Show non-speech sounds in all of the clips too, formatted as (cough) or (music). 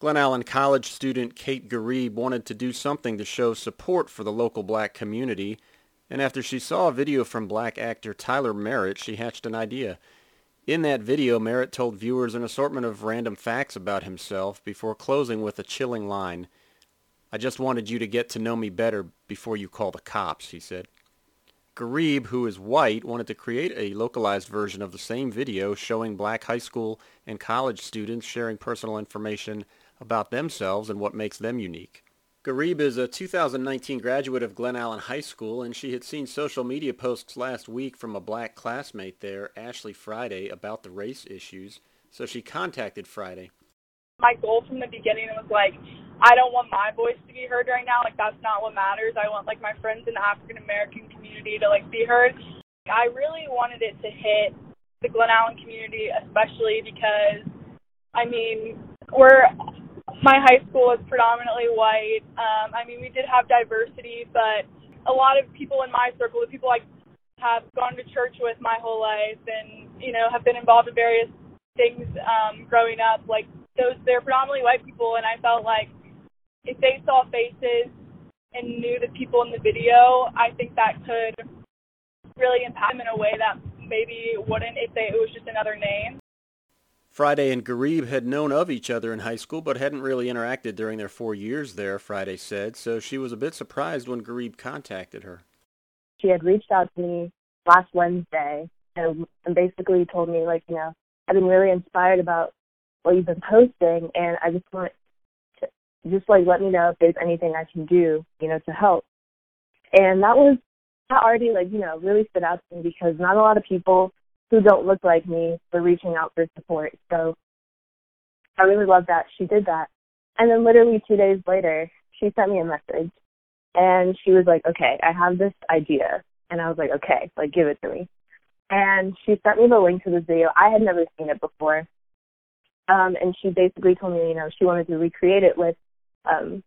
Glen Allen College student Kate Garib wanted to do something to show support for the local black community, and after she saw a video from black actor Tyler Merritt, she hatched an idea. In that video, Merritt told viewers an assortment of random facts about himself before closing with a chilling line. I just wanted you to get to know me better before you call the cops, he said. Garib, who is white, wanted to create a localized version of the same video showing black high school and college students sharing personal information about themselves and what makes them unique. Garib is a 2019 graduate of Glen Allen High School, and she had seen social media posts last week from a black classmate there, Ashley Friday, about the race issues, so she contacted Friday. My goal from the beginning was like, I don't want my voice to be heard right now. Like, that's not what matters. I want, like, my friends in the African American community to, like, be heard. I really wanted it to hit the Glen Allen community, especially because, I mean, we're my high school was predominantly white. Um, I mean, we did have diversity, but a lot of people in my circle, the people I have gone to church with my whole life, and you know, have been involved in various things um, growing up, like those, they're predominantly white people, and I felt like if they saw faces and knew the people in the video, I think that could really impact them in a way that maybe wouldn't if they, it was just another name. Friday and Garib had known of each other in high school, but hadn't really interacted during their four years there, Friday said, so she was a bit surprised when Garib contacted her. She had reached out to me last Wednesday and, basically told me, like, you know, I've been really inspired about what you've been posting, and I just want to just, like, let me know if there's anything I can do, you know, to help. And that was, that already, like, you know, really stood out to me because not a lot of people who don't look like me for reaching out for support. So I really love that she did that. And then literally two days later, she sent me a message and she was like, okay, I have this idea. And I was like, okay, like give it to me. And she sent me the link to this video. I had never seen it before. Um, and she basically told me, you know, she wanted to recreate it with, um,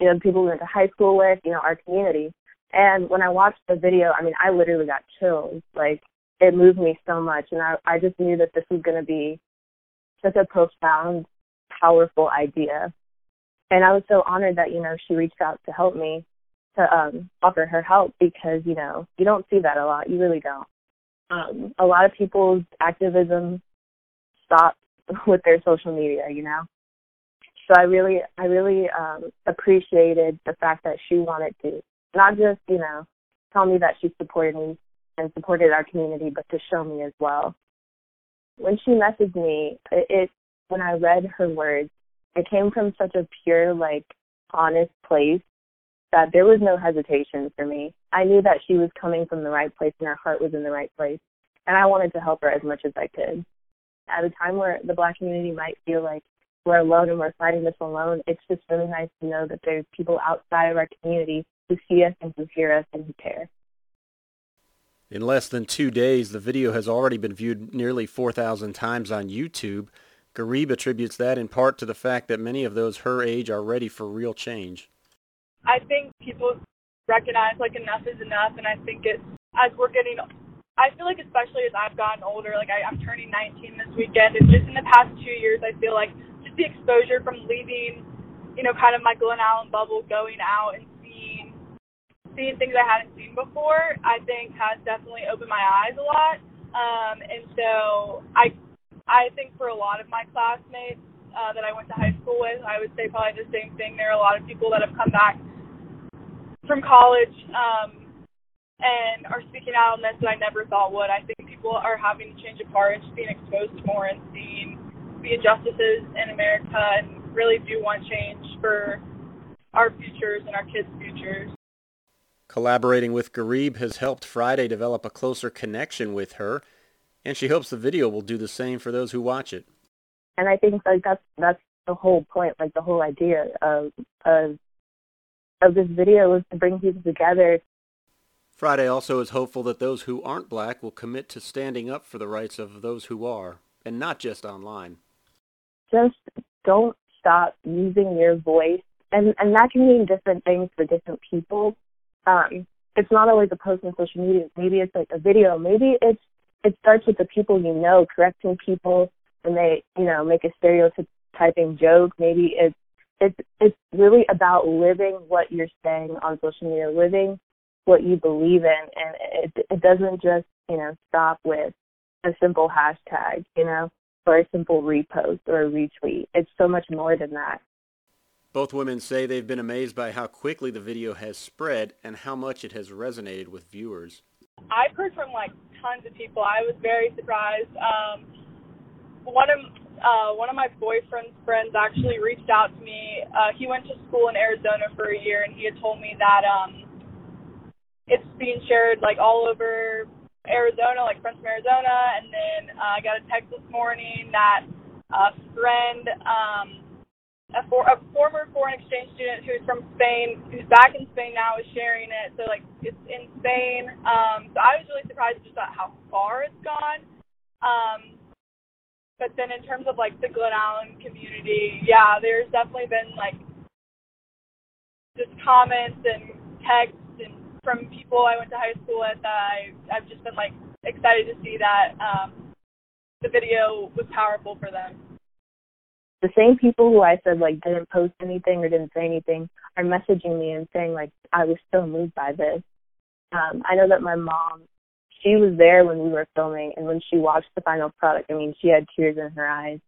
you know, people we went to high school with, you know, our community. And when I watched the video, I mean, I literally got chills. Like, it moved me so much and I, I just knew that this was going to be such a profound, powerful idea. And I was so honored that, you know, she reached out to help me to um offer her help because, you know, you don't see that a lot. You really don't. Um, a lot of people's activism stops (laughs) with their social media, you know. So I really I really um appreciated the fact that she wanted to not just, you know, tell me that she supported me and supported our community, but to show me as well. When she messaged me, it, it when I read her words, it came from such a pure, like, honest place that there was no hesitation for me. I knew that she was coming from the right place and her heart was in the right place. And I wanted to help her as much as I could. At a time where the black community might feel like we're alone and we're fighting this alone, it's just really nice to know that there's people outside of our community who see us and who hear us and who care. In less than two days, the video has already been viewed nearly 4,000 times on YouTube. Garib attributes that in part to the fact that many of those her age are ready for real change. I think people recognize like enough is enough, and I think it's as we're getting. I feel like especially as I've gotten older, like I, I'm turning 19 this weekend, and just in the past two years, I feel like just the exposure from leaving, you know, kind of my Glen Allen bubble, going out and seeing things I hadn't seen before, I think has definitely opened my eyes a lot. Um, and so I, I think for a lot of my classmates uh, that I went to high school with, I would say probably the same thing. There are a lot of people that have come back from college um, and are speaking out on this that I never thought would. I think people are having to change heart and just being exposed to more and seeing the injustices in America and really do want change for our futures and our kids' futures. Collaborating with Garib has helped Friday develop a closer connection with her, and she hopes the video will do the same for those who watch it. And I think like that's that's the whole point, like the whole idea of of of this video is to bring people together. Friday also is hopeful that those who aren't black will commit to standing up for the rights of those who are, and not just online. Just don't stop using your voice, and and that can mean different things for different people um, it's not always a post on social media. Maybe it's like a video. Maybe it's it starts with the people you know, correcting people when they, you know, make a stereotyping joke. Maybe it's it's it's really about living what you're saying on social media, living what you believe in, and it it doesn't just you know stop with a simple hashtag, you know, or a simple repost or a retweet. It's so much more than that. Both women say they've been amazed by how quickly the video has spread and how much it has resonated with viewers. I've heard from like tons of people. I was very surprised. Um, one of uh, one of my boyfriend's friends actually reached out to me. Uh, he went to school in Arizona for a year, and he had told me that um, it's being shared like all over Arizona, like friends from Arizona. And then uh, I got a text this morning that a friend. Um, a, for, a former foreign exchange student who's from Spain, who's back in Spain now, is sharing it. So like it's in Spain. Um, so I was really surprised just at how far it's gone. Um, but then in terms of like the Glen Allen community, yeah, there's definitely been like just comments and texts and from people I went to high school with. That I I've just been like excited to see that um, the video was powerful for them the same people who I said like didn't post anything or didn't say anything are messaging me and saying like I was so moved by this. Um, I know that my mom, she was there when we were filming, and when she watched the final product, I mean, she had tears in her eyes,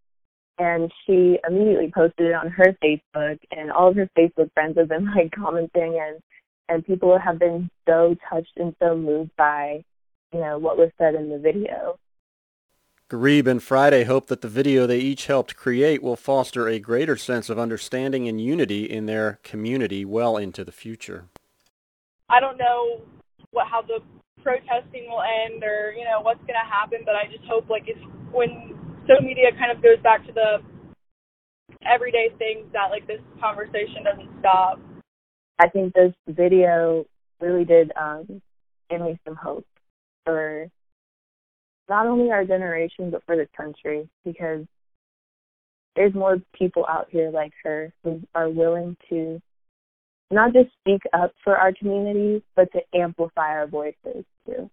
and she immediately posted it on her Facebook, and all of her Facebook friends have been (laughs) like commenting, and and people have been so touched and so moved by, you know, what was said in the video. Garib and Friday hope that the video they each helped create will foster a greater sense of understanding and unity in their community well into the future. I don't know what how the protesting will end or you know what's going to happen, but I just hope like if when social media kind of goes back to the everyday things that like this conversation doesn't stop. I think this video really did um give me some hope for not only our generation but for the country because there's more people out here like her who are willing to not just speak up for our communities but to amplify our voices too.